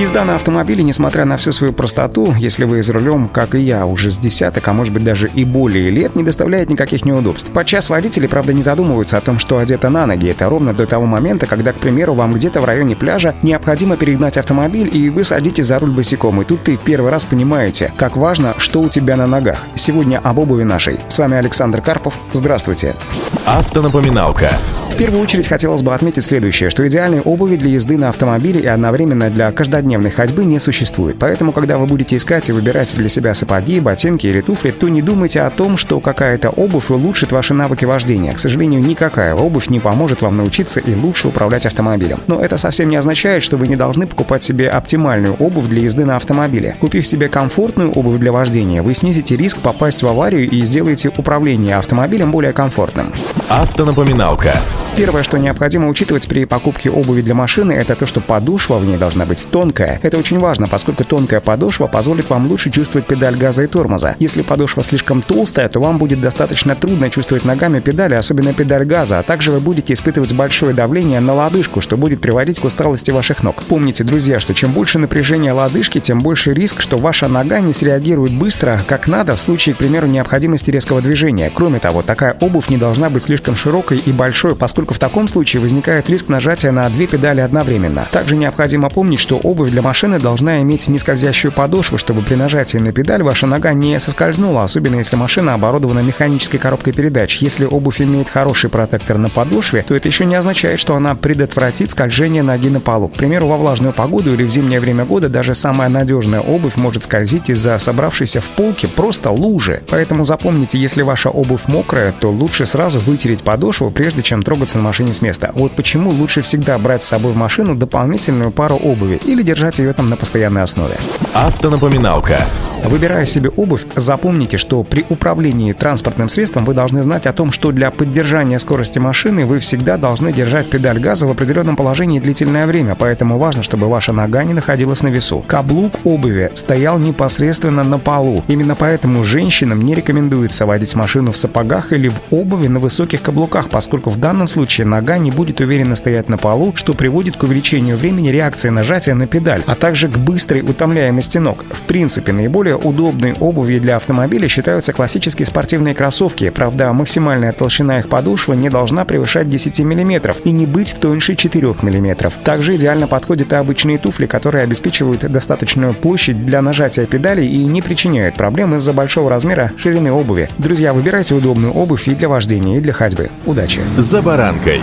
Езда на автомобиле, несмотря на всю свою простоту, если вы за рулем, как и я, уже с десяток, а может быть даже и более лет, не доставляет никаких неудобств. Подчас водители, правда, не задумываются о том, что одето на ноги. Это ровно до того момента, когда, к примеру, вам где-то в районе пляжа необходимо перегнать автомобиль, и вы садитесь за руль босиком. И тут ты первый раз понимаете, как важно, что у тебя на ногах. Сегодня об обуви нашей. С вами Александр Карпов. Здравствуйте. Автонапоминалка. В первую очередь хотелось бы отметить следующее, что идеальной обуви для езды на автомобиле и одновременно для каждодневной ходьбы не существует. Поэтому, когда вы будете искать и выбирать для себя сапоги, ботинки или туфли, то не думайте о том, что какая-то обувь улучшит ваши навыки вождения. К сожалению, никакая обувь не поможет вам научиться и лучше управлять автомобилем. Но это совсем не означает, что вы не должны покупать себе оптимальную обувь для езды на автомобиле. Купив себе комфортную обувь для вождения, вы снизите риск попасть в аварию и сделаете управление автомобилем более комфортным. Автонапоминалка. Первое, что необходимо учитывать при покупке обуви для машины, это то, что подошва в ней должна быть тонкая. Это очень важно, поскольку тонкая подошва позволит вам лучше чувствовать педаль газа и тормоза. Если подошва слишком толстая, то вам будет достаточно трудно чувствовать ногами педали, особенно педаль газа, а также вы будете испытывать большое давление на лодыжку, что будет приводить к усталости ваших ног. Помните, друзья, что чем больше напряжения лодыжки, тем больше риск, что ваша нога не среагирует быстро, как надо, в случае, к примеру, необходимости резкого движения. Кроме того, такая обувь не должна быть слишком широкой и большой, поскольку в таком случае возникает риск нажатия на две педали одновременно. Также необходимо помнить, что обувь для машины должна иметь нескользящую подошву, чтобы при нажатии на педаль ваша нога не соскользнула, особенно если машина оборудована механической коробкой передач. Если обувь имеет хороший протектор на подошве, то это еще не означает, что она предотвратит скольжение ноги на полу. К примеру, во влажную погоду или в зимнее время года даже самая надежная обувь может скользить из-за собравшейся в полке просто лужи. Поэтому запомните, если ваша обувь мокрая, то лучше сразу вытереть подошву, прежде чем трогаться на машине с места. Вот почему лучше всегда брать с собой в машину дополнительную пару обуви или держать ее там на постоянной основе. Автонапоминалка. Выбирая себе обувь, запомните, что при управлении транспортным средством вы должны знать о том, что для поддержания скорости машины вы всегда должны держать педаль газа в определенном положении длительное время, поэтому важно, чтобы ваша нога не находилась на весу. Каблук обуви стоял непосредственно на полу. Именно поэтому женщинам не рекомендуется водить машину в сапогах или в обуви на высоких каблуках, поскольку в данном случае нога не будет уверенно стоять на полу, что приводит к увеличению времени реакции нажатия на педаль, а также к быстрой утомляемости ног. В принципе, наиболее удобной обувью для автомобиля считаются классические спортивные кроссовки. Правда, максимальная толщина их подошвы не должна превышать 10 мм и не быть тоньше 4 мм. Также идеально подходят и обычные туфли, которые обеспечивают достаточную площадь для нажатия педалей и не причиняют проблем из-за большого размера ширины обуви. Друзья, выбирайте удобную обувь и для вождения, и для ходьбы. Удачи! «За баранкой».